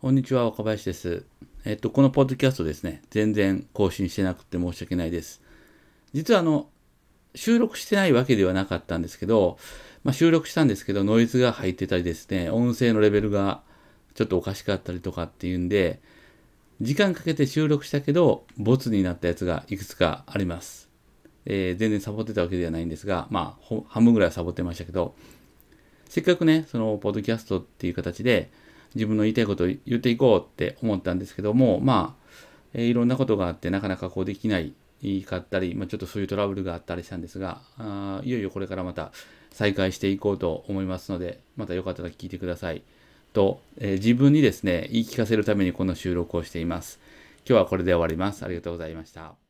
こんにちは、若林です。えっと、このポッドキャストですね、全然更新してなくて申し訳ないです。実はあの、収録してないわけではなかったんですけど、まあ、収録したんですけど、ノイズが入ってたりですね、音声のレベルがちょっとおかしかったりとかっていうんで、時間かけて収録したけど、ボツになったやつがいくつかあります。えー、全然サボってたわけではないんですが、まあ、半分ぐらいはサボってましたけど、せっかくね、その、ポッドキャストっていう形で、自分の言いたいことを言っていこうって思ったんですけども、まあ、えー、いろんなことがあってなかなかこうできないかったり、まあ、ちょっとそういうトラブルがあったりしたんですがあ、いよいよこれからまた再開していこうと思いますので、またよかったら聞いてください。と、えー、自分にですね、言い聞かせるためにこの収録をしています。今日はこれで終わります。ありがとうございました。